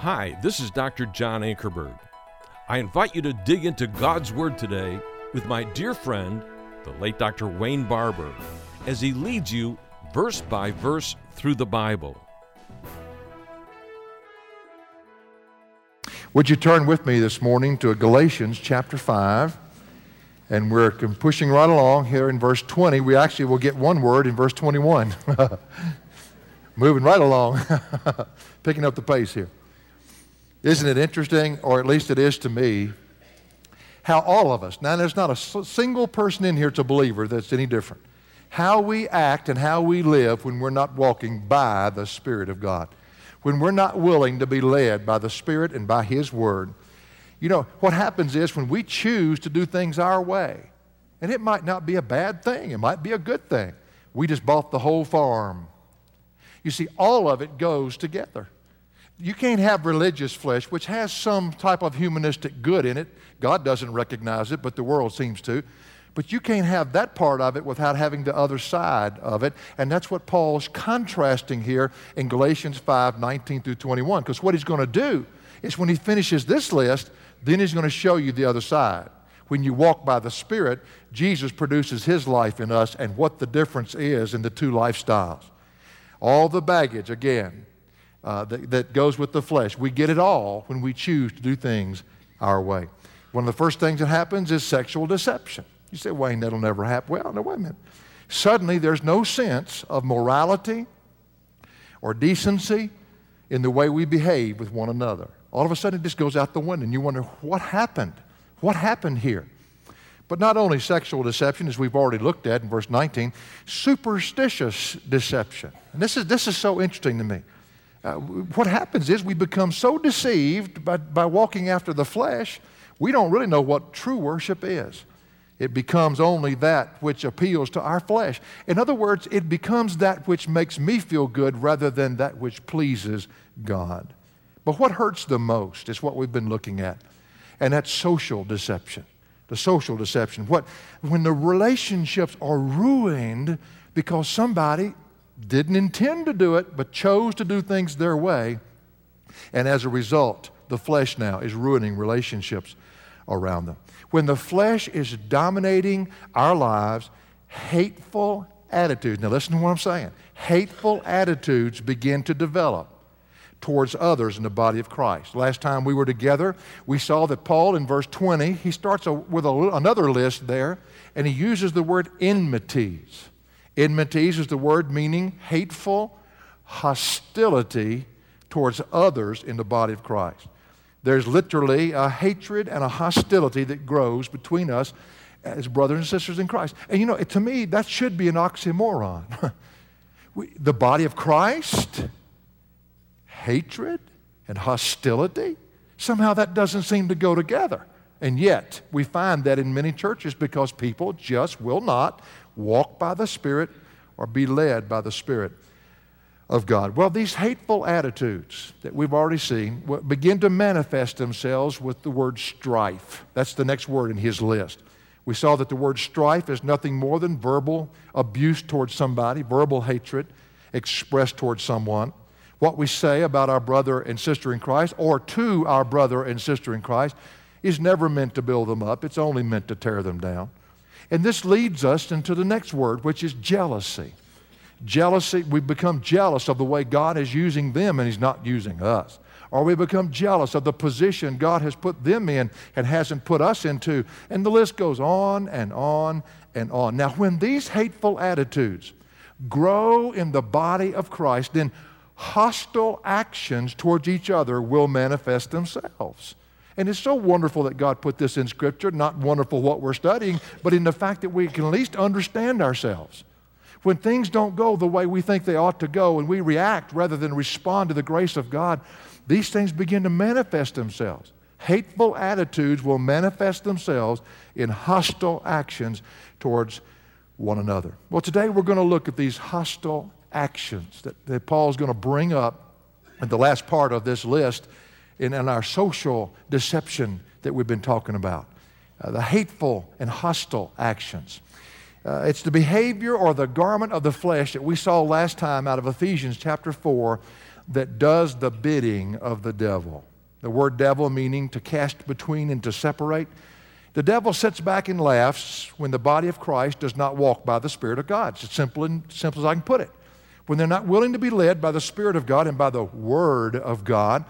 Hi, this is Dr. John Ankerberg. I invite you to dig into God's Word today with my dear friend, the late Dr. Wayne Barber, as he leads you verse by verse through the Bible. Would you turn with me this morning to Galatians chapter 5? And we're pushing right along here in verse 20. We actually will get one word in verse 21. Moving right along, picking up the pace here. Isn't it interesting, or at least it is to me, how all of us, now there's not a single person in here that's a believer that's any different, how we act and how we live when we're not walking by the Spirit of God, when we're not willing to be led by the Spirit and by His Word. You know, what happens is when we choose to do things our way, and it might not be a bad thing, it might be a good thing. We just bought the whole farm. You see, all of it goes together. You can't have religious flesh, which has some type of humanistic good in it. God doesn't recognize it, but the world seems to. But you can't have that part of it without having the other side of it. And that's what Paul's contrasting here in Galatians 5 19 through 21. Because what he's going to do is when he finishes this list, then he's going to show you the other side. When you walk by the Spirit, Jesus produces his life in us and what the difference is in the two lifestyles. All the baggage, again, uh, that, that goes with the flesh. We get it all when we choose to do things our way. One of the first things that happens is sexual deception. You say, Wayne, that'll never happen. Well, no, wait a minute. Suddenly, there's no sense of morality or decency in the way we behave with one another. All of a sudden, it just goes out the window, and you wonder, what happened? What happened here? But not only sexual deception, as we've already looked at in verse 19, superstitious deception. And this is, this is so interesting to me. Uh, what happens is we become so deceived by, by walking after the flesh, we don't really know what true worship is. It becomes only that which appeals to our flesh. In other words, it becomes that which makes me feel good rather than that which pleases God. But what hurts the most is what we've been looking at, and that's social deception. The social deception. What, when the relationships are ruined because somebody didn't intend to do it, but chose to do things their way. And as a result, the flesh now is ruining relationships around them. When the flesh is dominating our lives, hateful attitudes, now listen to what I'm saying, hateful attitudes begin to develop towards others in the body of Christ. Last time we were together, we saw that Paul in verse 20, he starts a, with a, another list there, and he uses the word enmities. Enmities is the word meaning hateful hostility towards others in the body of Christ. There's literally a hatred and a hostility that grows between us as brothers and sisters in Christ. And you know, to me, that should be an oxymoron. we, the body of Christ, hatred and hostility, somehow that doesn't seem to go together. And yet, we find that in many churches because people just will not walk by the Spirit or be led by the Spirit of God. Well, these hateful attitudes that we've already seen begin to manifest themselves with the word strife. That's the next word in his list. We saw that the word strife is nothing more than verbal abuse towards somebody, verbal hatred expressed towards someone. What we say about our brother and sister in Christ or to our brother and sister in Christ is never meant to build them up, it's only meant to tear them down. And this leads us into the next word, which is jealousy. Jealousy, we become jealous of the way God is using them and He's not using us. Or we become jealous of the position God has put them in and hasn't put us into. And the list goes on and on and on. Now, when these hateful attitudes grow in the body of Christ, then hostile actions towards each other will manifest themselves. And it's so wonderful that God put this in Scripture, not wonderful what we're studying, but in the fact that we can at least understand ourselves. When things don't go the way we think they ought to go and we react rather than respond to the grace of God, these things begin to manifest themselves. Hateful attitudes will manifest themselves in hostile actions towards one another. Well, today we're going to look at these hostile actions that, that Paul's going to bring up in the last part of this list in, in our social deception that we've been talking about. Uh, the hateful and hostile actions. Uh, it's the behavior or the garment of the flesh that we saw last time out of Ephesians chapter 4 that does the bidding of the devil. The word devil meaning to cast between and to separate. The devil sits back and laughs when the body of Christ does not walk by the Spirit of God. It's as simple, and, simple as I can put it. When they're not willing to be led by the Spirit of God and by the Word of God,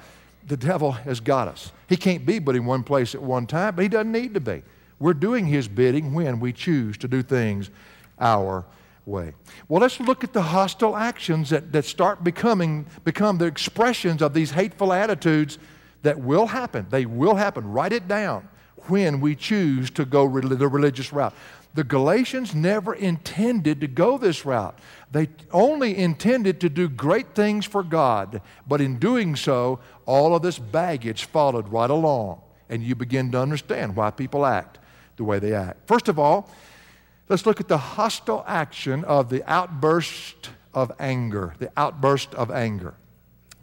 the devil has got us. He can't be but in one place at one time, but he doesn't need to be. We're doing his bidding when we choose to do things our way. Well, let's look at the hostile actions that, that start becoming become the expressions of these hateful attitudes that will happen. They will happen. Write it down when we choose to go the religious route. The Galatians never intended to go this route. They only intended to do great things for God, but in doing so, all of this baggage followed right along, and you begin to understand why people act the way they act. First of all, let's look at the hostile action of the outburst of anger. The outburst of anger.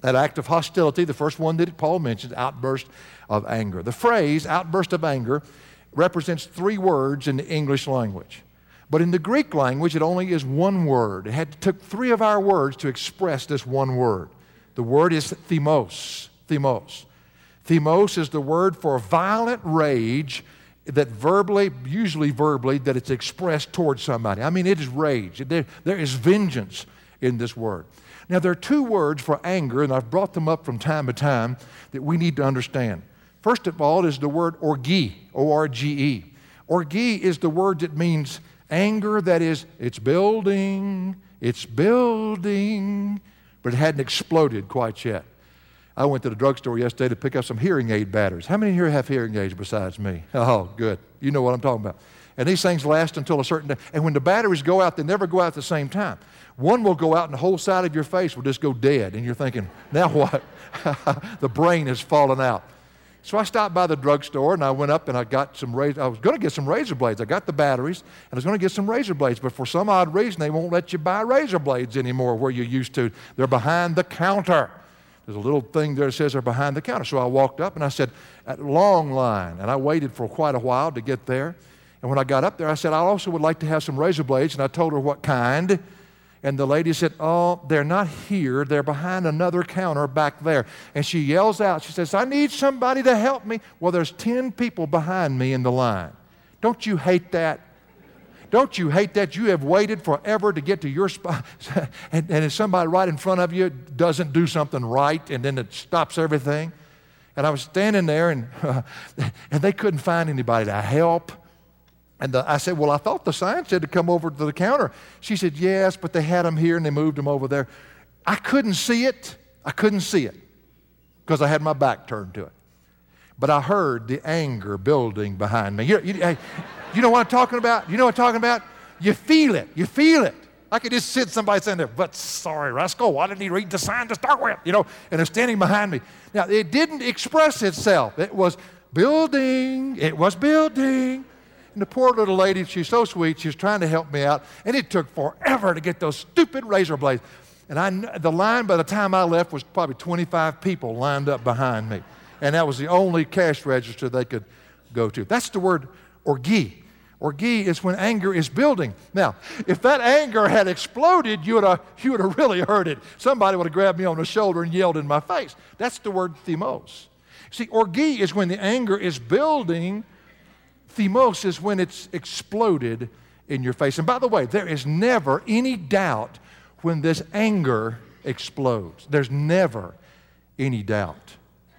That act of hostility, the first one that Paul mentions, outburst of anger. The phrase outburst of anger represents three words in the English language. But in the Greek language, it only is one word. It had, took three of our words to express this one word. The word is thumos. Thumos. Thumos is the word for violent rage that verbally, usually verbally, that it's expressed towards somebody. I mean, it is rage. There, there is vengeance in this word. Now, there are two words for anger, and I've brought them up from time to time that we need to understand. First of all is the word orge, O R G E. Orge is the word that means anger that is, it's building, it's building, but it hadn't exploded quite yet. I went to the drugstore yesterday to pick up some hearing aid batteries. How many here have hearing aids besides me? Oh, good. You know what I'm talking about. And these things last until a certain day. And when the batteries go out, they never go out at the same time. One will go out and the whole side of your face will just go dead. And you're thinking, now what? the brain has fallen out. So I stopped by the drugstore and I went up and I got some razor. I was going to get some razor blades. I got the batteries and I was going to get some razor blades, but for some odd reason they won't let you buy razor blades anymore where you used to. They're behind the counter. There's a little thing there that says they're behind the counter. So I walked up and I said, at long line, and I waited for quite a while to get there. And when I got up there, I said, I also would like to have some razor blades, and I told her what kind. And the lady said, Oh, they're not here. They're behind another counter back there. And she yells out, She says, I need somebody to help me. Well, there's 10 people behind me in the line. Don't you hate that? Don't you hate that you have waited forever to get to your spot? and, and if somebody right in front of you doesn't do something right and then it stops everything? And I was standing there and, uh, and they couldn't find anybody to help. And the, I said, Well, I thought the sign said to come over to the counter. She said, Yes, but they had them here and they moved them over there. I couldn't see it. I couldn't see it because I had my back turned to it. But I heard the anger building behind me. You, you, you know what I'm talking about? You know what I'm talking about? You feel it. You feel it. I could just sit somebody saying there, but sorry, Rascal, why didn't he read the sign to start with? You know, and they're standing behind me. Now, it didn't express itself. It was building. It was building. And the poor little lady, she's so sweet, she's trying to help me out. And it took forever to get those stupid razor blades. And I, the line by the time I left was probably 25 people lined up behind me. And that was the only cash register they could go to. That's the word orge. Orge is when anger is building. Now, if that anger had exploded, you would have, you would have really heard it. Somebody would have grabbed me on the shoulder and yelled in my face. That's the word thumos. See, orge is when the anger is building Thumos is when it's exploded in your face. And by the way, there is never any doubt when this anger explodes. There's never any doubt.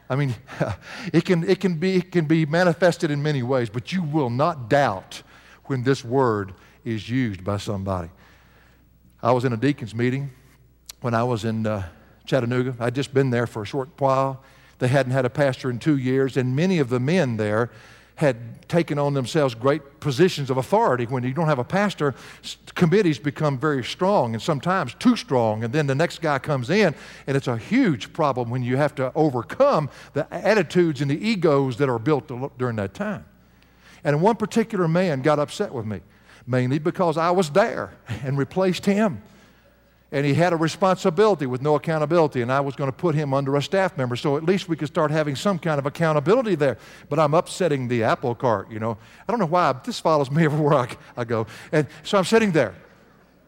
I mean, it can, it, can be, it can be manifested in many ways, but you will not doubt when this word is used by somebody. I was in a deacon's meeting when I was in uh, Chattanooga. I'd just been there for a short while. They hadn't had a pastor in two years, and many of the men there had taken on themselves great positions of authority. When you don't have a pastor, committees become very strong and sometimes too strong. And then the next guy comes in, and it's a huge problem when you have to overcome the attitudes and the egos that are built during that time. And one particular man got upset with me, mainly because I was there and replaced him and he had a responsibility with no accountability, and I was going to put him under a staff member, so at least we could start having some kind of accountability there. But I'm upsetting the apple cart, you know. I don't know why, this follows me everywhere I, I go. And so I'm sitting there,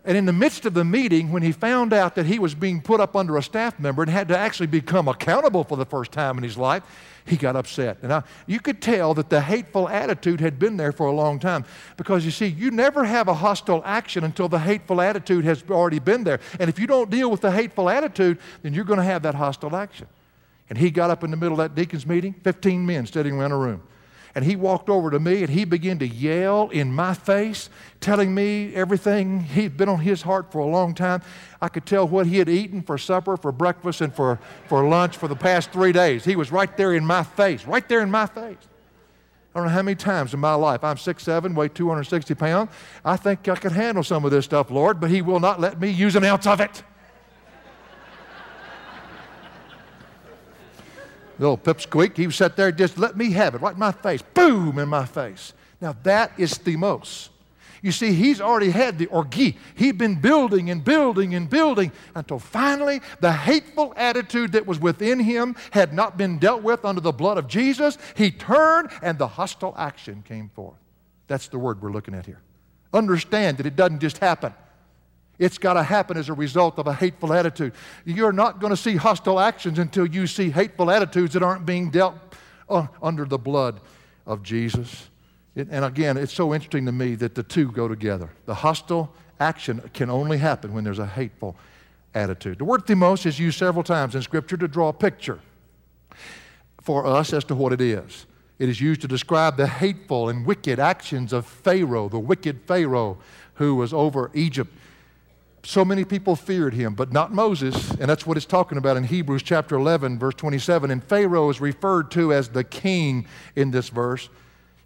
And in the midst of the meeting, when he found out that he was being put up under a staff member and had to actually become accountable for the first time in his life, he got upset. And I, you could tell that the hateful attitude had been there for a long time because you see, you never have a hostile action until the hateful attitude has already been there. And if you don't deal with the hateful attitude, then you're going to have that hostile action. And he got up in the middle of that deacon's meeting, 15 men sitting around a room. And he walked over to me and he began to yell in my face, telling me everything he'd been on his heart for a long time. I could tell what he had eaten for supper, for breakfast, and for, for lunch for the past three days. He was right there in my face, right there in my face. I don't know how many times in my life. I'm 6'7, weigh 260 pounds. I think I could handle some of this stuff, Lord, but He will not let me use an ounce of it. Little pipsqueak, he sat there, just let me have it, right in my face, boom, in my face. Now that is thumos. You see, he's already had the orge. He'd been building and building and building until finally the hateful attitude that was within him had not been dealt with under the blood of Jesus. He turned and the hostile action came forth. That's the word we're looking at here. Understand that it doesn't just happen. It's got to happen as a result of a hateful attitude. You're not going to see hostile actions until you see hateful attitudes that aren't being dealt uh, under the blood of Jesus. And again, it's so interesting to me that the two go together. The hostile action can only happen when there's a hateful attitude. The word thumos is used several times in Scripture to draw a picture for us as to what it is. It is used to describe the hateful and wicked actions of Pharaoh, the wicked Pharaoh who was over Egypt so many people feared him, but not Moses. And that's what it's talking about in Hebrews chapter 11, verse 27. And Pharaoh is referred to as the king in this verse.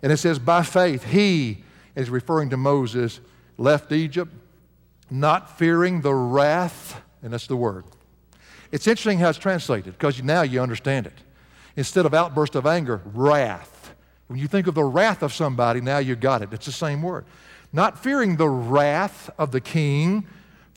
And it says, by faith, he is referring to Moses, left Egypt, not fearing the wrath, and that's the word. It's interesting how it's translated because now you understand it. Instead of outburst of anger, wrath. When you think of the wrath of somebody, now you got it. It's the same word. Not fearing the wrath of the king,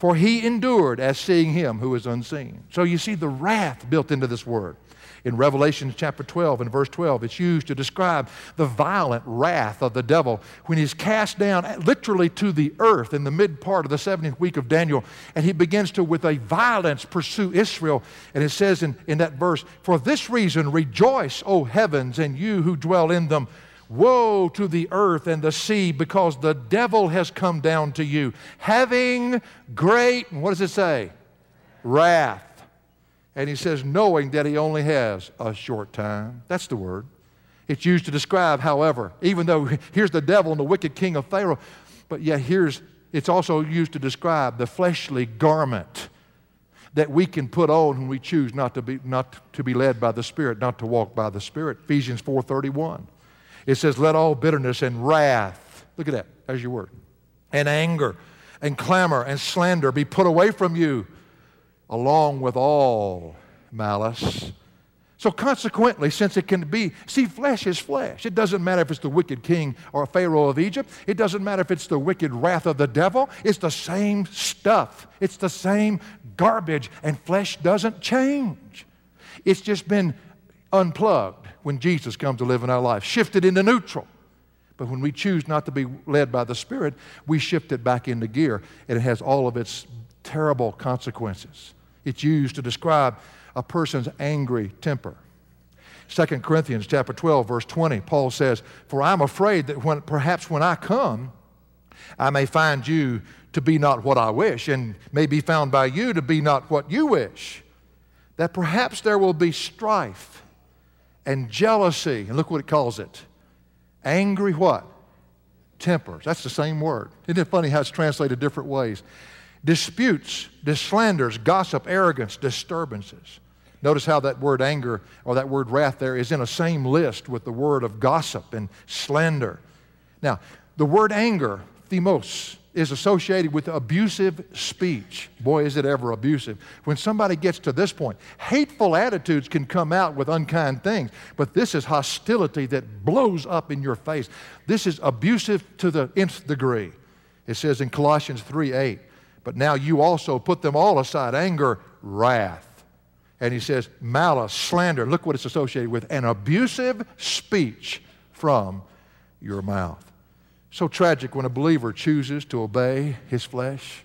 for he endured as seeing him who is unseen. So you see the wrath built into this word. In Revelation chapter 12 and verse 12, it's used to describe the violent wrath of the devil when he's cast down literally to the earth in the mid part of the 70th week of Daniel. And he begins to, with a violence, pursue Israel. And it says in, in that verse, For this reason, rejoice, O heavens, and you who dwell in them. Woe to the earth and the sea, because the devil has come down to you, having great, what does it say? Wrath. And he says, knowing that he only has a short time. That's the word. It's used to describe, however, even though here's the devil and the wicked king of Pharaoh, but yet here's, it's also used to describe the fleshly garment that we can put on when we choose not to be, not to be led by the Spirit, not to walk by the Spirit. Ephesians 4.31. It says, let all bitterness and wrath, look at that, there's your word, and anger and clamor and slander be put away from you, along with all malice. So, consequently, since it can be, see, flesh is flesh. It doesn't matter if it's the wicked king or Pharaoh of Egypt. It doesn't matter if it's the wicked wrath of the devil. It's the same stuff, it's the same garbage, and flesh doesn't change. It's just been unplugged when Jesus comes to live in our life, shifted into neutral. But when we choose not to be led by the Spirit, we shift it back into gear, and it has all of its terrible consequences. It's used to describe a person's angry temper. 2 Corinthians chapter 12, verse 20, Paul says, For I'm afraid that when, perhaps when I come, I may find you to be not what I wish, and may be found by you to be not what you wish. That perhaps there will be strife and jealousy. And look what it calls it angry what? Tempers. That's the same word. Isn't it funny how it's translated different ways? Disputes, slanders, gossip, arrogance, disturbances. Notice how that word anger or that word wrath there is in a same list with the word of gossip and slander. Now, the word anger, thumos, is associated with abusive speech. Boy, is it ever abusive. When somebody gets to this point, hateful attitudes can come out with unkind things, but this is hostility that blows up in your face. This is abusive to the nth degree. It says in Colossians 3 8, but now you also put them all aside anger, wrath. And he says, malice, slander. Look what it's associated with an abusive speech from your mouth. So tragic when a believer chooses to obey his flesh.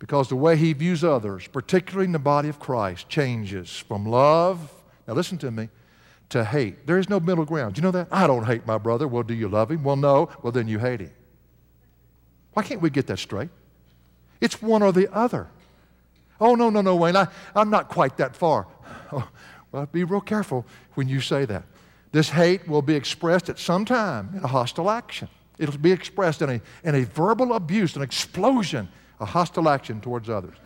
because the way he views others, particularly in the body of Christ, changes from love, now listen to me, to hate. There is no middle ground. Do you know that? I don't hate my brother. Well, do you love him? Well, no. Well, then you hate him. Why can't we get that straight? It's one or the other. Oh, no, no, no, Wayne, I, I'm not quite that far. Oh, well, be real careful when you say that. This hate will be expressed at some time in a hostile action. It'll be expressed in a, in a verbal abuse, an explosion, a hostile action towards others.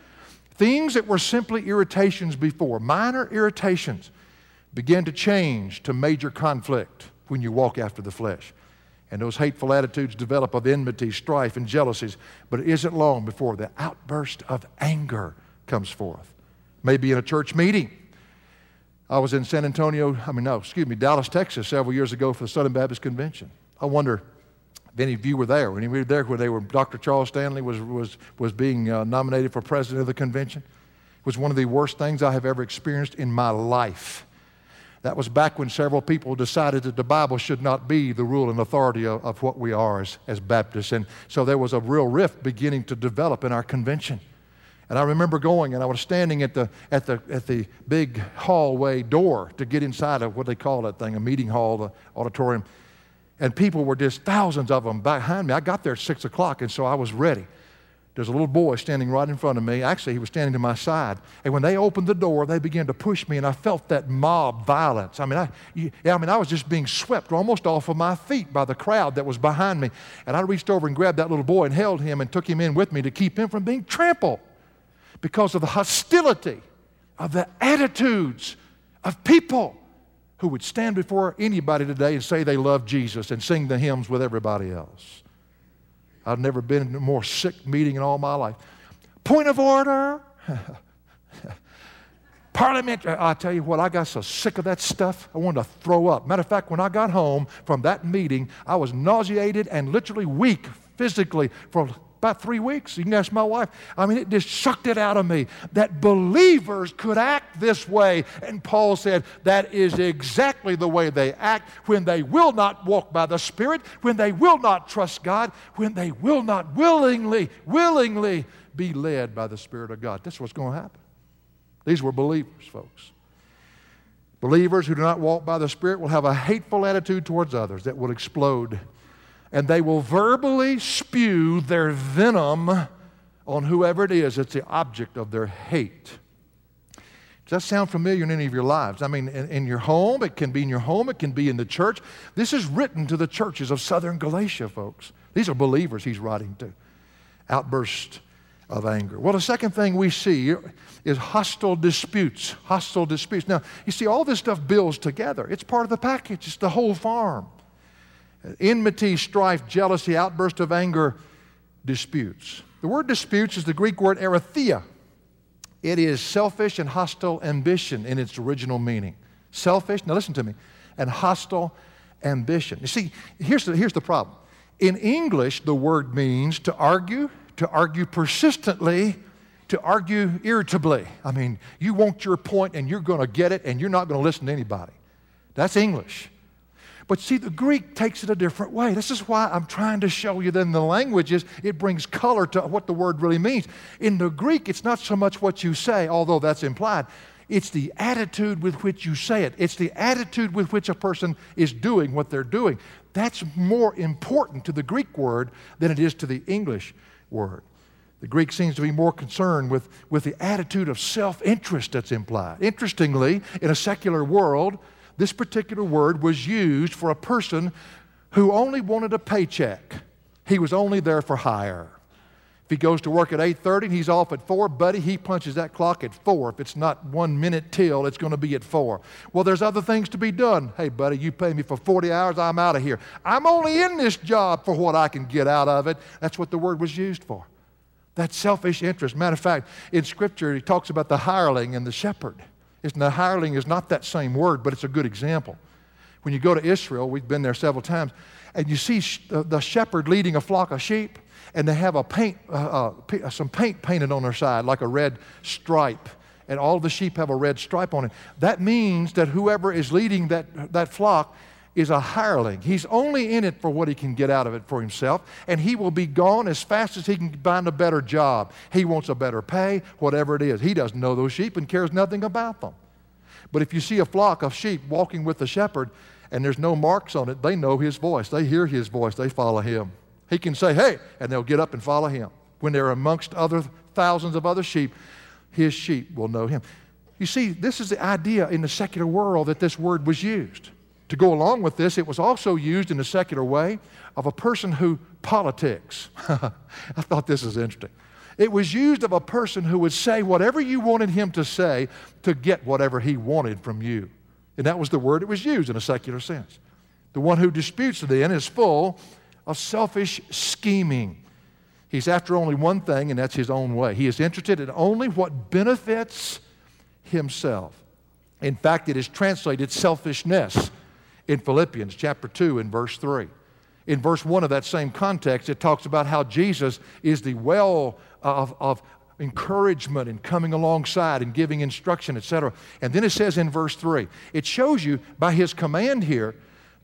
Things that were simply irritations before, minor irritations, begin to change to major conflict when you walk after the flesh. And those hateful attitudes develop of enmity, strife, and jealousies. But it isn't long before the outburst of anger comes forth. Maybe in a church meeting. I was in San Antonio, I mean, no, excuse me, Dallas, Texas several years ago for the Southern Baptist Convention. I wonder if any of you were there. When you were there when they were, Dr. Charles Stanley was, was, was being uh, nominated for president of the convention. It was one of the worst things I have ever experienced in my life. That was back when several people decided that the Bible should not be the rule and authority of, of what we are as, as Baptists. And so there was a real rift beginning to develop in our convention. And I remember going and I was standing at the, at the, at the big hallway door to get inside of what they call that thing, a meeting hall, the auditorium. And people were just thousands of them behind me. I got there at 6 o'clock, and so I was ready. There's a little boy standing right in front of me. Actually, he was standing to my side. And when they opened the door, they began to push me, and I felt that mob violence. I mean, I, yeah, I mean, I was just being swept almost off of my feet by the crowd that was behind me. And I reached over and grabbed that little boy and held him and took him in with me to keep him from being trampled because of the hostility of the attitudes of people who would stand before anybody today and say they love Jesus and sing the hymns with everybody else. I've never been in a more sick meeting in all my life. Point of order. Parliamentary. I tell you what, I got so sick of that stuff, I wanted to throw up. Matter of fact, when I got home from that meeting, I was nauseated and literally weak physically for about three weeks. You can ask my wife. I mean, it just sucked it out of me that believers could act this way. And Paul said that is exactly the way they act when they will not walk by the Spirit, when they will not trust God, when they will not willingly, willingly be led by the Spirit of God. That's what's going to happen. These were believers, folks. Believers who do not walk by the Spirit will have a hateful attitude towards others that will explode and they will verbally spew their venom on whoever it is that's the object of their hate. Does that sound familiar in any of your lives? I mean, in, in, your home, it can be in your home, it can be in the church. This is written to the churches of southern Galatia, folks. These are believers he's writing to. Outburst of anger. Well, the second thing we see is hostile disputes. Hostile disputes. Now, you see, all this stuff builds together, it's part of the package, it's the whole farm enmity, strife, jealousy, outburst of anger, disputes. The word disputes is the Greek word eritheia. It is selfish and hostile ambition in its original meaning. Selfish, now listen to me, and hostile ambition. You see, here's the, here's the problem. In English, the word means to argue, to argue persistently, to argue irritably. I mean, you want your point and you're going to get it and you're not going to listen to anybody. That's English. But see, the Greek takes it a different way. This is why I'm trying to show you that in the languages, it brings color to what the word really means. In the Greek, it's not so much what you say, although that's implied. It's the attitude with which you say it. It's the attitude with which a person is doing what they're doing. That's more important to the Greek word than it is to the English word. The Greek seems to be more concerned with, with the attitude of self interest that's implied. Interestingly, in a secular world, this particular word was used for a person who only wanted a paycheck. He was only there for hire. If he goes to work at 8:30 and he's off at 4, buddy, he punches that clock at 4. If it's not 1 minute till, it's going to be at 4. Well, there's other things to be done. Hey, buddy, you pay me for 40 hours, I'm out of here. I'm only in this job for what I can get out of it. That's what the word was used for. That selfish interest. Matter of fact, in Scripture, he talks about the hireling and the shepherd. The hireling is not that same word, but it's a good example. When you go to Israel, we've been there several times, and you see sh- the shepherd leading a flock of sheep, and they have a paint, uh, uh, p- uh, some paint painted on their side, like a red stripe, and all the sheep have a red stripe on it. That means that whoever is leading that, that flock is a hireling. He's only in it for what he can get out of it for himself, and he will be gone as fast as he can find a better job. He wants a better pay, whatever it is. He doesn't know those sheep and cares nothing about them. But if you see a flock of sheep walking with the shepherd and there's no marks on it, they know his voice. They hear his voice. They follow him. He can say, hey, and they'll get up and follow him. When they're amongst other thousands of other sheep, his sheep will know him. You see, this is the idea in the secular world that this word was used. To go along with this, it was also used in a secular way of a person who politics. I thought this is interesting. It was used of a person who would say whatever you wanted him to say to get whatever he wanted from you. And that was the word it was used in a secular sense. The one who disputes then is full of selfish scheming. He's after only one thing, and that's his own way. He is interested in only what benefits himself. In fact, it is translated selfishness in Philippians chapter 2 and verse 3. In verse 1 of that same context, it talks about how Jesus is the well of, of encouragement and coming alongside and giving instruction, etc. And then it says in verse 3, it shows you by his command here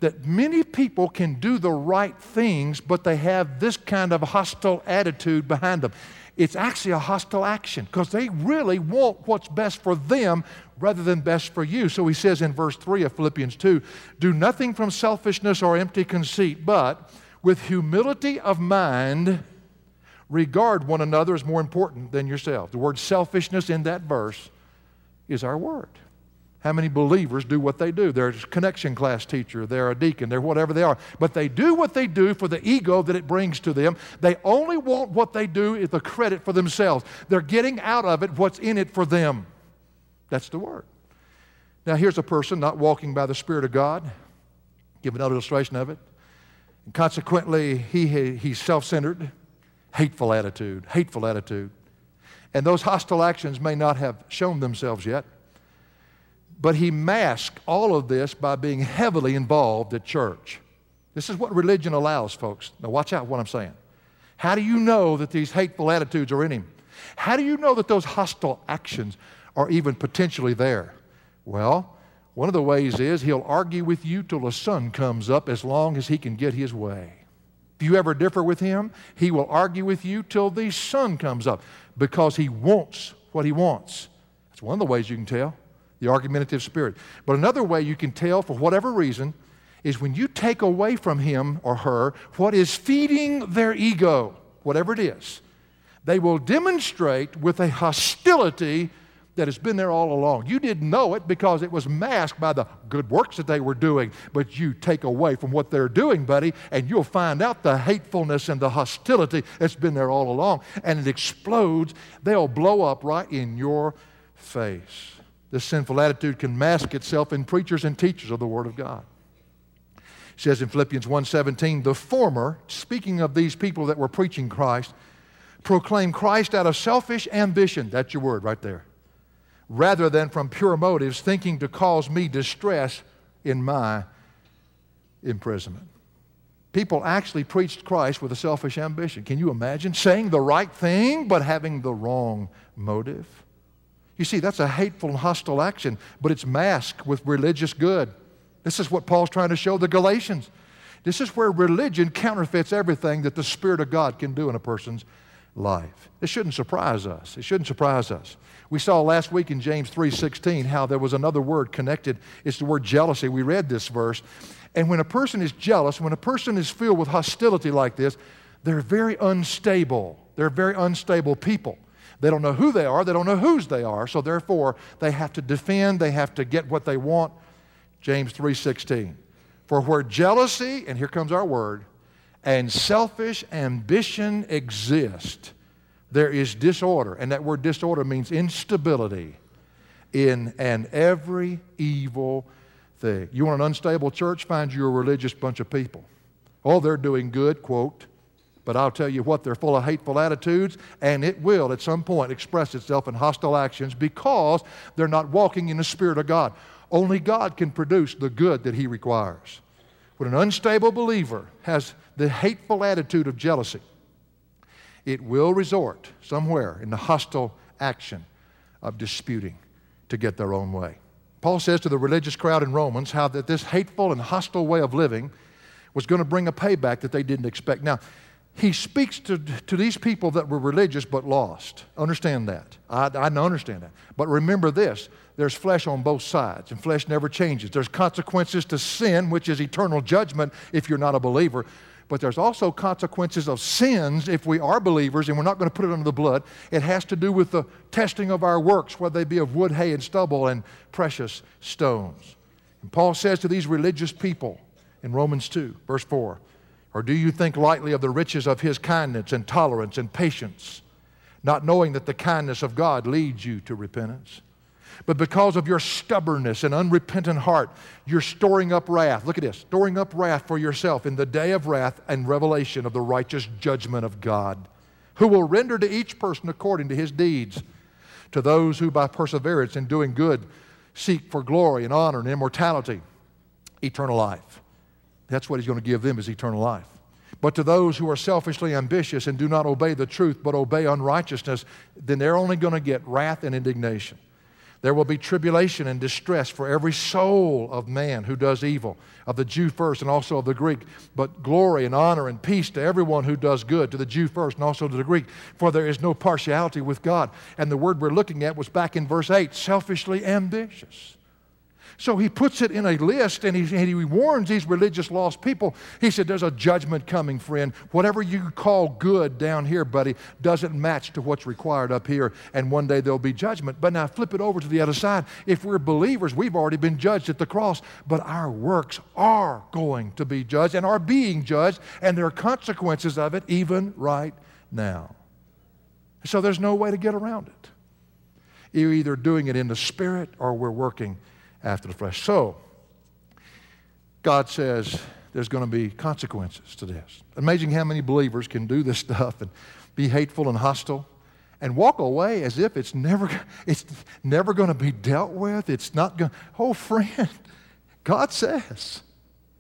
that many people can do the right things, but they have this kind of hostile attitude behind them. It's actually a hostile action because they really want what's best for them rather than best for you. So he says in verse 3 of Philippians 2 Do nothing from selfishness or empty conceit, but with humility of mind, regard one another as more important than yourself. The word selfishness in that verse is our word. How many believers do what they do? They're a connection class teacher, they're a deacon, they're whatever they are. But they do what they do for the ego that it brings to them. They only want what they do is the credit for themselves. They're getting out of it what's in it for them. That's the word. Now, here's a person not walking by the Spirit of God. Give another illustration of it. And consequently, he, he's self centered, hateful attitude, hateful attitude. And those hostile actions may not have shown themselves yet. But he masked all of this by being heavily involved at church. This is what religion allows, folks. Now, watch out what I'm saying. How do you know that these hateful attitudes are in him? How do you know that those hostile actions are even potentially there? Well, one of the ways is he'll argue with you till the sun comes up as long as he can get his way. If you ever differ with him, he will argue with you till the sun comes up because he wants what he wants. That's one of the ways you can tell the argumentative spirit. But another way you can tell, for whatever reason, is when you take away from him or her what is feeding their ego, whatever it is, they will demonstrate with a hostility that has been there all along. You didn't know it because it was masked by the good works that they were doing, but you take away from what they're doing, buddy, and you'll find out the hatefulness and the hostility that's been there all along, and it explodes. They'll blow up right in your face. This sinful attitude can mask itself in preachers and teachers of the Word of God. It says in Philippians 1:17, the former, speaking of these people that were preaching Christ, proclaim Christ out of selfish ambition. That's your word right there. Rather than from pure motives, thinking to cause me distress in my imprisonment. People actually preached Christ with a selfish ambition. Can you imagine saying the right thing but having the wrong motive? You see, that's a hateful and hostile action, but it's masked with religious good. This is what Paul's trying to show the Galatians. This is where religion counterfeits everything that the Spirit of God can do in a person's life. It shouldn't surprise us. It shouldn't surprise us. We saw last week in James 3:16 how there was another word connected. It's the word jealousy. We read this verse. And when a person is jealous, when a person is filled with hostility like this, they're very unstable. They're very unstable people. They don't know who they are, they don't know whose they are, so therefore they have to defend, they have to get what they want. James 3:16. For where jealousy, and here comes our word, and selfish ambition exist, there is disorder. And that word disorder means instability in an every evil thing. You want an unstable church? Find you a religious bunch of people. Oh, they're doing good, quote, but I'll tell you what, they're full of hateful attitudes, and it will at some point express itself in hostile actions because they're not walking in the Spirit of God. Only God can produce the good that He requires. When an unstable believer has the hateful attitude of jealousy, it will resort somewhere in the hostile action of disputing to get their own way. Paul says to the religious crowd in Romans how that this hateful and hostile way of living was going to bring a payback that they didn't expect. Now, he speaks to, to these people that were religious but lost. Understand that. I, I understand that. But remember this there's flesh on both sides, and flesh never changes. There's consequences to sin, which is eternal judgment if you're not a believer. But there's also consequences of sins if we are believers, and we're not going to put it under the blood. It has to do with the testing of our works, whether they be of wood, hay, and stubble, and precious stones. And Paul says to these religious people in Romans 2, verse 4, or do you think lightly of the riches of his kindness and tolerance and patience, not knowing that the kindness of God leads you to repentance? But because of your stubbornness and unrepentant heart, you're storing up wrath. Look at this storing up wrath for yourself in the day of wrath and revelation of the righteous judgment of God, who will render to each person according to his deeds. To those who by perseverance in doing good seek for glory and honor and immortality, eternal life. That's what he's going to give them is eternal life. But to those who are selfishly ambitious and do not obey the truth but obey unrighteousness, then they're only going to get wrath and indignation. There will be tribulation and distress for every soul of man who does evil, of the Jew first and also of the Greek, but glory and honor and peace to everyone who does good, to the Jew first and also to the Greek, for there is no partiality with God. And the word we're looking at was back in verse 8 selfishly ambitious. So he puts it in a list and he, and he, warns these religious lost people. He said, There's a judgment coming, friend. Whatever you call good down here, buddy, doesn't match to what's required up here. And one day there'll be judgment. But now flip it over to the other side. If we're believers, we've already been judged at the cross, but our works are going to be judged and are being judged, and there are consequences of it even right now. So there's no way to get around it. You're either doing it in the spirit or we're working after the flesh. So, God says there's going to be consequences to this. Amazing how many believers can do this stuff and be hateful and hostile and walk away as if it's never, it's never going to be dealt with. It's not going Oh, friend, God says,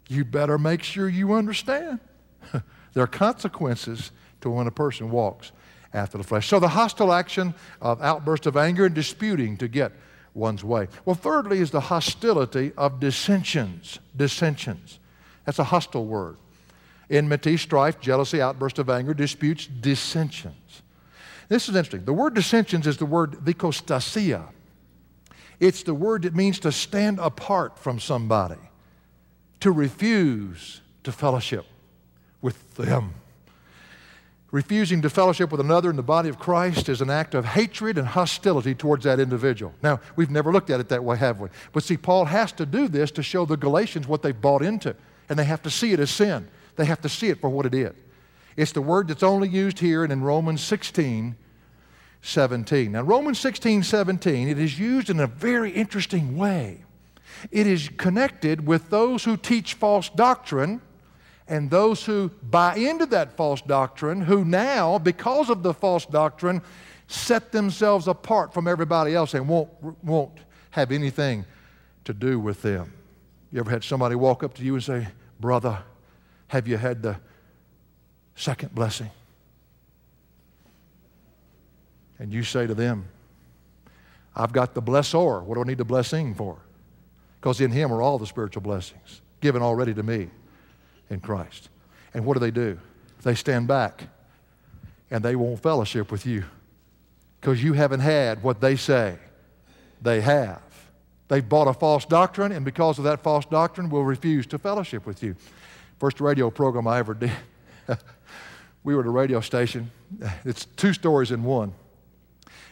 you better make sure you understand. there are consequences to when a person walks after the flesh. So the hostile action of outburst of anger and disputing to get one's way. Well, thirdly, is the hostility of dissensions. Dissensions. That's a hostile word. Enmity, strife, jealousy, outburst of anger, disputes, dissensions. This is interesting. The word dissensions is the word dichostasia. It's the word that means to stand apart from somebody, to refuse to fellowship with them. Refusing to fellowship with another in the body of Christ is an act of hatred and hostility towards that individual. Now, we've never looked at it that way, have we? But see, Paul has to do this to show the Galatians what they've bought into, and they have to see it as sin. They have to see it for what it is. It's the word that's only used here and in Romans 16, 17. Now, Romans 16, 17, it is used in a very interesting way. It is connected with those who teach false doctrine and those who buy into that false doctrine, who now, because of the false doctrine, set themselves apart from everybody else and won't, won't have anything to do with them. You ever had somebody walk up to you and say, Brother, have you had the second blessing? And you say to them, I've got the blessor. What do I need the blessing for? Because in him are all the spiritual blessings given already to me in Christ. And what do they do? They stand back and they won't fellowship with you because you haven't had what they say they have. They've bought a false doctrine, and because of that false doctrine, will refuse to fellowship with you. First radio program I ever did, we were at a radio station. It's two stories in one.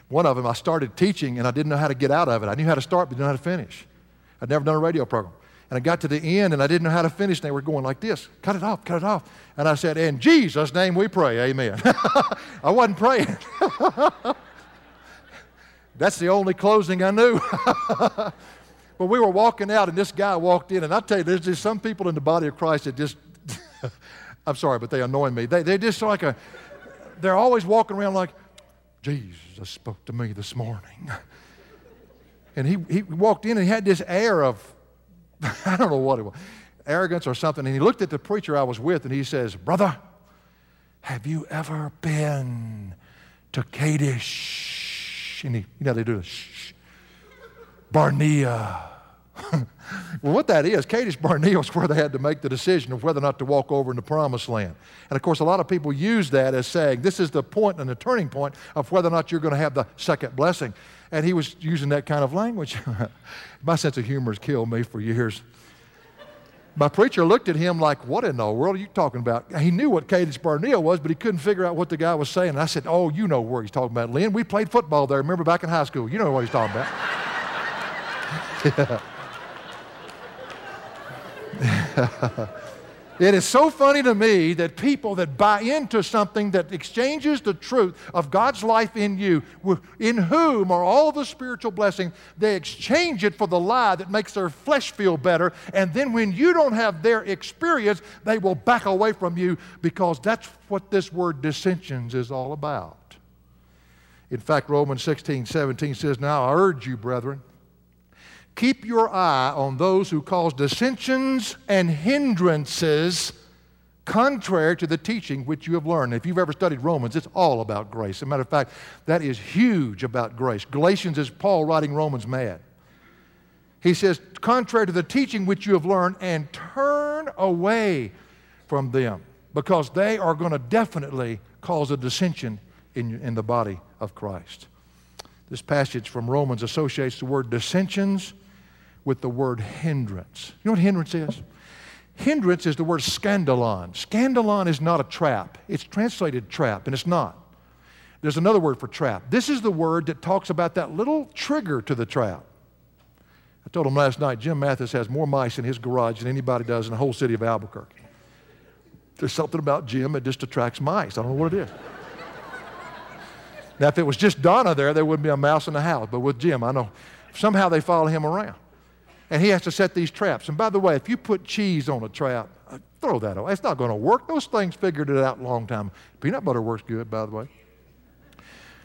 One of them, I started teaching, and I didn't know how to get out of it. I knew how to start, but didn't know how to finish. I'd never done a radio program. And I got to the end and I didn't know how to finish. And they were going like this cut it off, cut it off. And I said, In Jesus' name we pray, amen. I wasn't praying. That's the only closing I knew. but we were walking out and this guy walked in. And I tell you, there's just some people in the body of Christ that just, I'm sorry, but they annoy me. They, they're just like a, they're always walking around like, Jesus spoke to me this morning. And he, he walked in and he had this air of, I don't know what it was, arrogance or something. And he looked at the preacher I was with and he says, Brother, have you ever been to Kadesh? And he, you know, they do this, Barnea. well, what that is, Kadesh Barnea is where they had to make the decision of whether or not to walk over into promised land. And of course, a lot of people use that as saying this is the point and the turning point of whether or not you're going to have the second blessing. And he was using that kind of language. My sense of humor has killed me for years. My preacher looked at him like, What in the world are you talking about? He knew what Kadesh Barnea was, but he couldn't figure out what the guy was saying. And I said, Oh, you know where he's talking about, Lynn. We played football there. Remember back in high school? You know what he's talking about. It is so funny to me that people that buy into something that exchanges the truth of God's life in you, in whom are all the spiritual blessings, they exchange it for the lie that makes their flesh feel better. And then when you don't have their experience, they will back away from you because that's what this word dissensions is all about. In fact, Romans 16, 17 says, Now I urge you, brethren, Keep your eye on those who cause dissensions and hindrances contrary to the teaching which you have learned. If you've ever studied Romans, it's all about grace. As a matter of fact, that is huge about grace. Galatians is Paul writing Romans mad. He says, contrary to the teaching which you have learned, and turn away from them, because they are going to definitely cause a dissension in, in the body of Christ. This passage from Romans associates the word dissensions with the word hindrance. You know what hindrance is? Hindrance is the word scandalon. Scandalon is not a trap. It's translated trap, and it's not. There's another word for trap. This is the word that talks about that little trigger to the trap. I told him last night, Jim Mathis has more mice in his garage than anybody does in the whole city of Albuquerque. There's something about Jim that just attracts mice. I don't know what it is. now, if it was just Donna there, there wouldn't be a mouse in the house. But with Jim, I know somehow they follow him around and he has to set these traps. And by the way, if you put cheese on a trap, uh, throw that away. It's not going to work. Those things figured it out a long time. Peanut butter works good, by the way.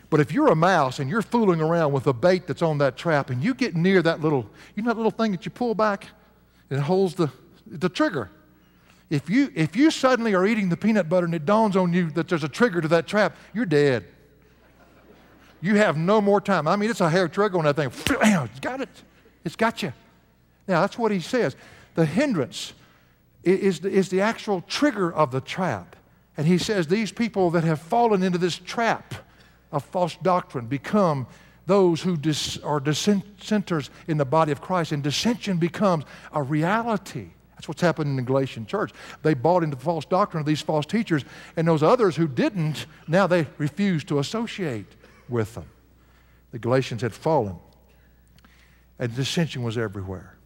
But if you're a mouse and you're fooling around with a bait that's on that trap and you get near that little, you know that little thing that you pull back and holds the, the trigger. If you, if you suddenly are eating the peanut butter and it dawns on you that there's a trigger to that trap, you're dead. You have no more time. I mean, it's a hair trigger on that thing. It's got it. It's got you. Now, that's what he says. The hindrance is the, is the actual trigger of the trap. And he says these people that have fallen into this trap of false doctrine become those who dis, are dissenters in the body of Christ, and dissension becomes a reality. That's what's happened in the Galatian church. They bought into the false doctrine of these false teachers, and those others who didn't, now they refuse to associate with them. The Galatians had fallen, and dissension was everywhere.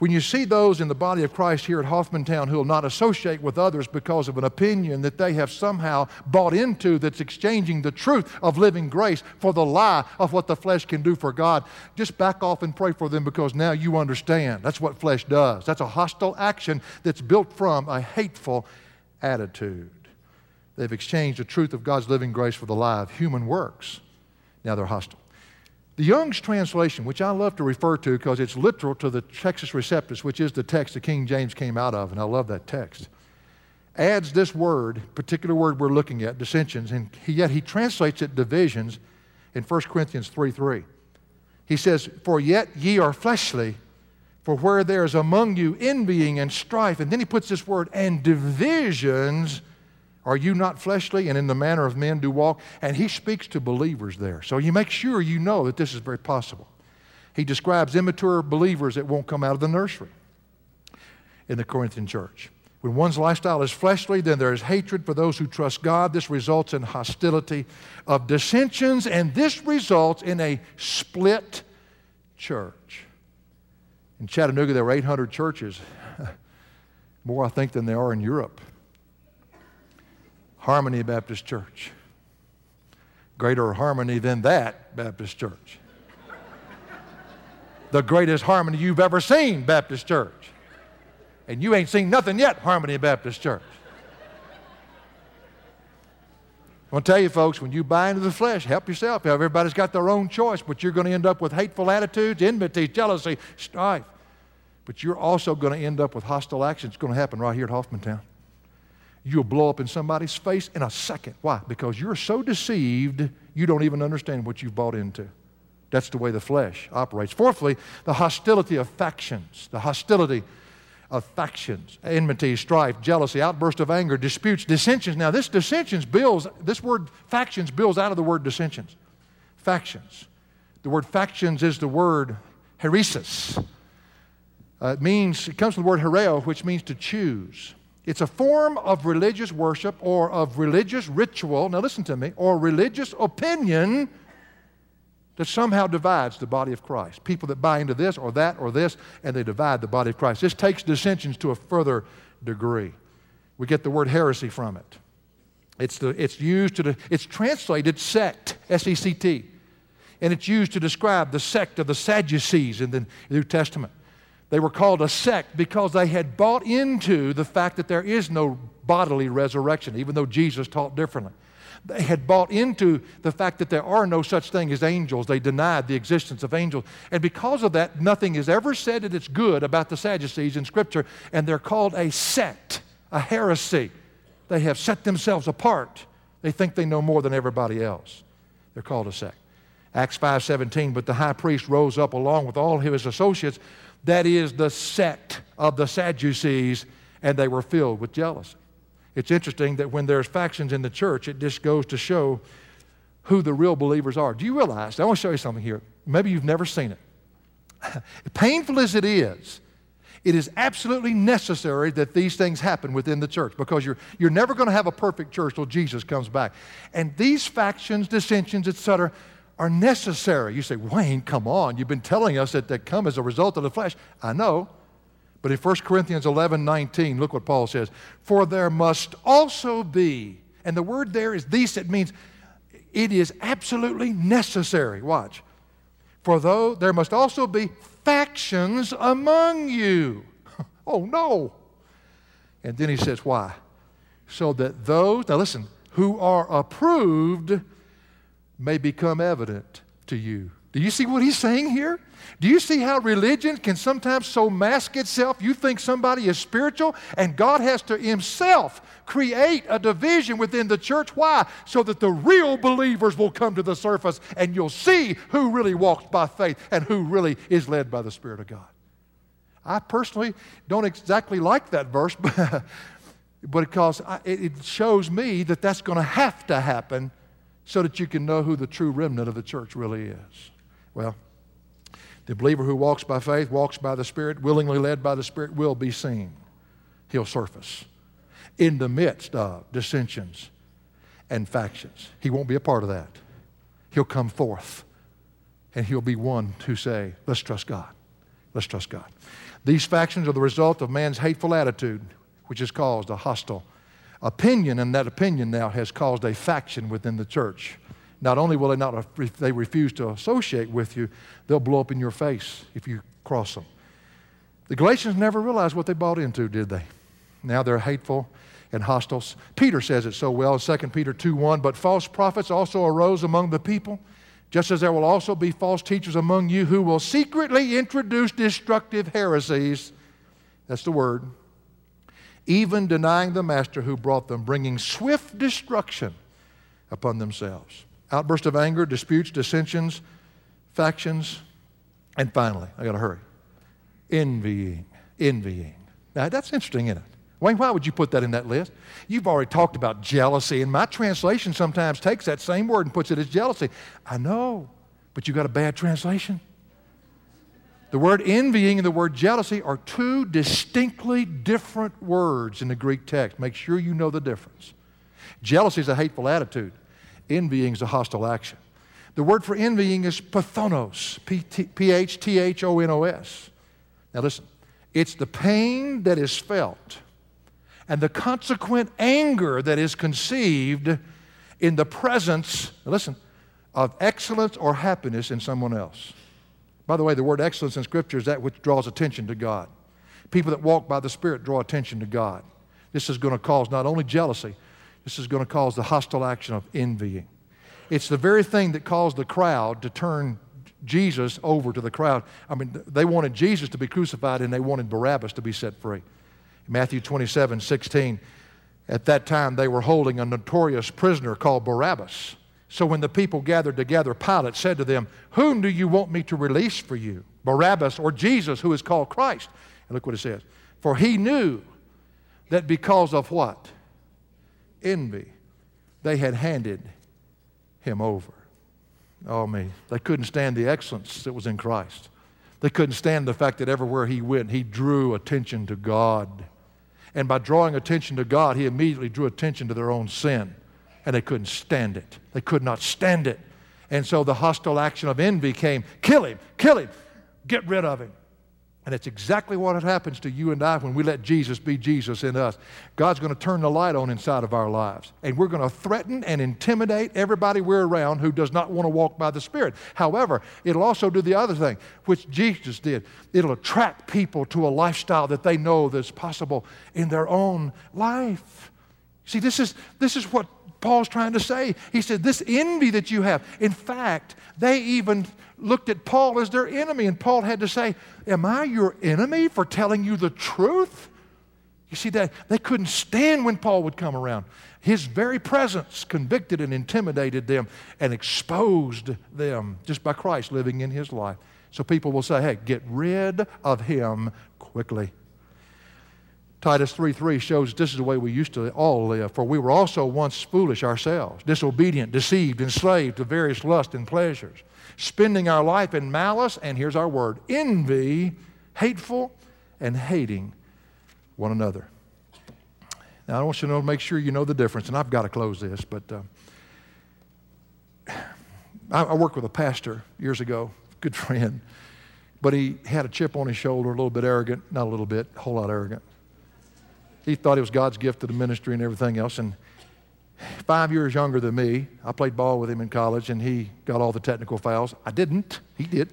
When you see those in the body of Christ here at Hoffmantown who will not associate with others because of an opinion that they have somehow bought into that's exchanging the truth of living grace for the lie of what the flesh can do for God, just back off and pray for them because now you understand. That's what flesh does. That's a hostile action that's built from a hateful attitude. They've exchanged the truth of God's living grace for the lie of human works. Now they're hostile. The Young's translation, which I love to refer to because it's literal to the Textus Receptus, which is the text the King James came out of, and I love that text, adds this word, particular word we're looking at, dissensions, and yet he translates it divisions in 1 Corinthians 3 3. He says, For yet ye are fleshly, for where there is among you envying and strife, and then he puts this word, and divisions, are you not fleshly and in the manner of men do walk? And he speaks to believers there. So you make sure you know that this is very possible. He describes immature believers that won't come out of the nursery in the Corinthian church. When one's lifestyle is fleshly, then there is hatred for those who trust God. This results in hostility of dissensions, and this results in a split church. In Chattanooga, there were 800 churches, more, I think, than there are in Europe. Harmony Baptist Church. Greater harmony than that Baptist Church. the greatest harmony you've ever seen, Baptist Church. And you ain't seen nothing yet, Harmony Baptist Church. I'm going to tell you, folks, when you buy into the flesh, help yourself. Everybody's got their own choice, but you're going to end up with hateful attitudes, enmity, jealousy, strife. But you're also going to end up with hostile actions. It's going to happen right here at Hoffmantown you'll blow up in somebody's face in a second. Why? Because you're so deceived, you don't even understand what you've bought into. That's the way the flesh operates. Fourthly, the hostility of factions. The hostility of factions, enmity, strife, jealousy, outburst of anger, disputes, dissensions. Now, this dissensions builds, this word factions builds out of the word dissensions. Factions. The word factions is the word heresis. Uh, it means, it comes from the word hereo, which means to choose. It's a form of religious worship or of religious ritual, now listen to me, or religious opinion that somehow divides the body of Christ. People that buy into this or that or this, and they divide the body of Christ. This takes dissensions to a further degree. We get the word heresy from it. It's, the, it's used to, it's translated sect, S E C T, and it's used to describe the sect of the Sadducees in the New Testament. They were called a sect because they had bought into the fact that there is no bodily resurrection, even though Jesus taught differently. They had bought into the fact that there are no such thing as angels. They denied the existence of angels. And because of that, nothing is ever said that it's good about the Sadducees in Scripture, and they're called a sect, a heresy. They have set themselves apart. They think they know more than everybody else. They're called a sect. Acts 5:17, but the high priest rose up along with all his associates, that is the sect of the Sadducees, and they were filled with jealousy. It's interesting that when there's factions in the church, it just goes to show who the real believers are. Do you realize? I want to show you something here. Maybe you've never seen it. Painful as it is, it is absolutely necessary that these things happen within the church because you're, you're never going to have a perfect church till Jesus comes back. And these factions, dissensions, etc., are necessary. You say, Wayne, come on. You've been telling us that they come as a result of the flesh. I know. But in 1 Corinthians 11 19, look what Paul says. For there must also be, and the word there is these, it means it is absolutely necessary. Watch. For though there must also be factions among you. oh no. And then he says, why? So that those, now listen, who are approved may become evident to you. Do you see what he's saying here? Do you see how religion can sometimes so mask itself? You think somebody is spiritual, and God has to Himself create a division within the church. Why? So that the real believers will come to the surface and you'll see who really walks by faith and who really is led by the Spirit of God. I personally don't exactly like that verse, but because it shows me that that's going to have to happen so that you can know who the true remnant of the church really is. Well, the believer who walks by faith, walks by the Spirit, willingly led by the Spirit, will be seen. He'll surface in the midst of dissensions and factions. He won't be a part of that. He'll come forth and he'll be one to say, Let's trust God. Let's trust God. These factions are the result of man's hateful attitude, which has caused a hostile opinion, and that opinion now has caused a faction within the church. Not only will they not if they refuse to associate with you, they'll blow up in your face if you cross them. The Galatians never realized what they bought into, did they? Now they're hateful and hostile. Peter says it so well in 2 Peter 2 1. But false prophets also arose among the people, just as there will also be false teachers among you who will secretly introduce destructive heresies. That's the word. Even denying the master who brought them, bringing swift destruction upon themselves outburst of anger, disputes, dissensions, factions, and finally, I got to hurry, envying. Envying. Now, that's interesting, isn't it? Wayne, why would you put that in that list? You've already talked about jealousy, and my translation sometimes takes that same word and puts it as jealousy. I know, but you got a bad translation. The word envying and the word jealousy are two distinctly different words in the Greek text. Make sure you know the difference. Jealousy is a hateful attitude. Envying is a hostile action. The word for envying is phthonos, P H T H O N O S. Now listen, it's the pain that is felt and the consequent anger that is conceived in the presence, listen, of excellence or happiness in someone else. By the way, the word excellence in Scripture is that which draws attention to God. People that walk by the Spirit draw attention to God. This is going to cause not only jealousy, this is going to cause the hostile action of envying. It's the very thing that caused the crowd to turn Jesus over to the crowd. I mean, they wanted Jesus to be crucified and they wanted Barabbas to be set free. Matthew 27 16. At that time, they were holding a notorious prisoner called Barabbas. So when the people gathered together, Pilate said to them, Whom do you want me to release for you? Barabbas or Jesus, who is called Christ? And look what it says. For he knew that because of what? Envy, they had handed him over. Oh, me. They couldn't stand the excellence that was in Christ. They couldn't stand the fact that everywhere he went, he drew attention to God. And by drawing attention to God, he immediately drew attention to their own sin. And they couldn't stand it. They could not stand it. And so the hostile action of envy came kill him, kill him, get rid of him. And it's exactly what happens to you and I when we let Jesus be Jesus in us. God's going to turn the light on inside of our lives. And we're going to threaten and intimidate everybody we're around who does not want to walk by the Spirit. However, it'll also do the other thing, which Jesus did. It'll attract people to a lifestyle that they know that's possible in their own life. See, this is, this is what Paul's trying to say. He said, This envy that you have, in fact, they even looked at Paul as their enemy, and Paul had to say, Am I your enemy for telling you the truth? You see, that they couldn't stand when Paul would come around. His very presence convicted and intimidated them and exposed them just by Christ living in his life. So people will say, Hey, get rid of him quickly. Titus 3:3 shows this is the way we used to all live. For we were also once foolish ourselves, disobedient, deceived, enslaved to various lusts and pleasures spending our life in malice, and here's our word envy, hateful, and hating one another. Now, I want you to know, make sure you know the difference, and I've got to close this, but uh, I, I worked with a pastor years ago, good friend, but he had a chip on his shoulder, a little bit arrogant, not a little bit, a whole lot arrogant. He thought it was God's gift to the ministry and everything else, and five years younger than me. I played ball with him in college, and he got all the technical fouls. I didn't. He did,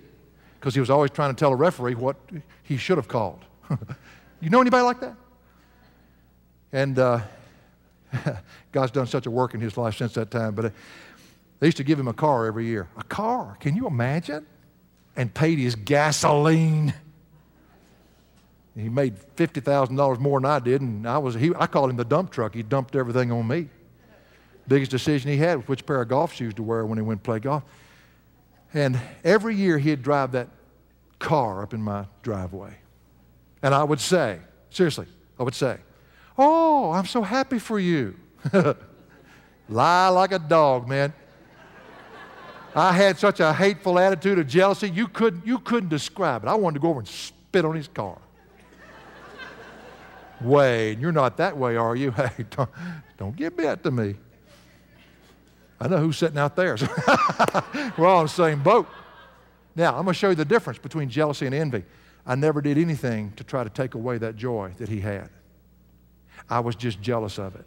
because he was always trying to tell a referee what he should have called. you know anybody like that? And uh, God's done such a work in his life since that time. But uh, they used to give him a car every year. A car? Can you imagine? And paid his gasoline. He made $50,000 more than I did, and I, was, he, I called him the dump truck. He dumped everything on me. Biggest decision he had was which pair of golf shoes to wear when he went to play golf. And every year he'd drive that car up in my driveway. And I would say, seriously, I would say, Oh, I'm so happy for you. Lie like a dog, man. I had such a hateful attitude of jealousy, you couldn't, you couldn't describe it. I wanted to go over and spit on his car. Wade, you're not that way, are you? Hey, don't, don't get bit to me. I know who's sitting out there. We're all in the same boat. Now, I'm going to show you the difference between jealousy and envy. I never did anything to try to take away that joy that he had. I was just jealous of it.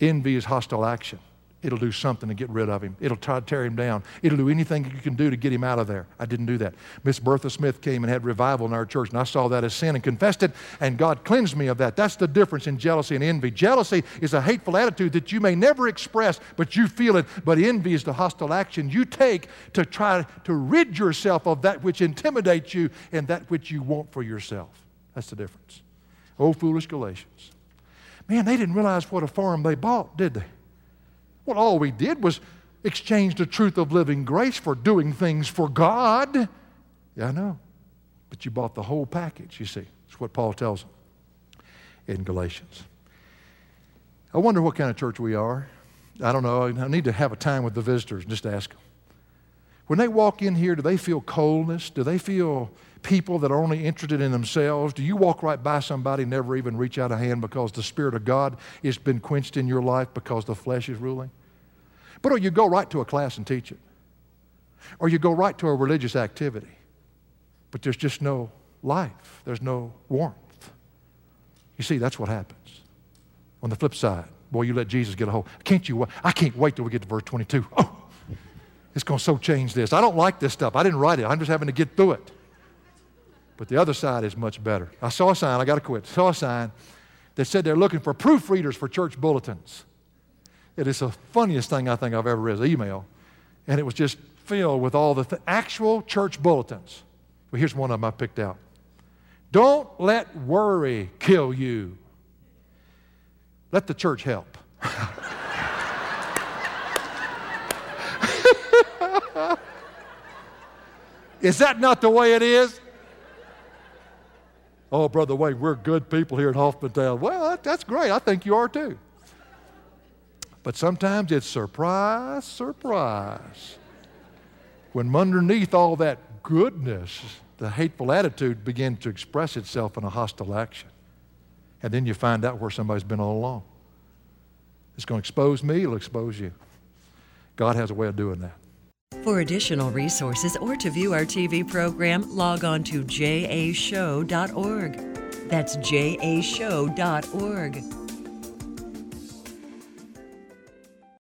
Envy is hostile action. It'll do something to get rid of him. It'll tear him down. It'll do anything you can do to get him out of there. I didn't do that. Miss Bertha Smith came and had revival in our church, and I saw that as sin and confessed it, and God cleansed me of that. That's the difference in jealousy and envy. Jealousy is a hateful attitude that you may never express, but you feel it. But envy is the hostile action you take to try to rid yourself of that which intimidates you and that which you want for yourself. That's the difference. Oh, foolish Galatians. Man, they didn't realize what a farm they bought, did they? Well, all we did was exchange the truth of living grace for doing things for God. Yeah, I know. But you bought the whole package, you see. That's what Paul tells them in Galatians. I wonder what kind of church we are. I don't know. I need to have a time with the visitors and just ask them. When they walk in here, do they feel coldness? Do they feel people that are only interested in themselves? Do you walk right by somebody and never even reach out a hand because the Spirit of God has been quenched in your life because the flesh is ruling? But or you go right to a class and teach it. Or you go right to a religious activity. But there's just no life. There's no warmth. You see, that's what happens. On the flip side, boy, you let Jesus get a hold. Can't you? I can't wait till we get to verse 22. Oh, it's going to so change this. I don't like this stuff. I didn't write it. I'm just having to get through it. But the other side is much better. I saw a sign. I got to quit. I saw a sign that said they're looking for proofreaders for church bulletins. It is the funniest thing I think I've ever read, email. And it was just filled with all the th- actual church bulletins. Well, here's one of them I picked out. Don't let worry kill you. Let the church help. is that not the way it is? Oh, Brother Wayne, we're good people here at Hoffmantown. Well, that's great. I think you are too. But sometimes it's surprise, surprise. When underneath all that goodness, the hateful attitude begins to express itself in a hostile action. And then you find out where somebody's been all along. It's going to expose me, it'll expose you. God has a way of doing that. For additional resources or to view our TV program, log on to jashow.org. That's jashow.org.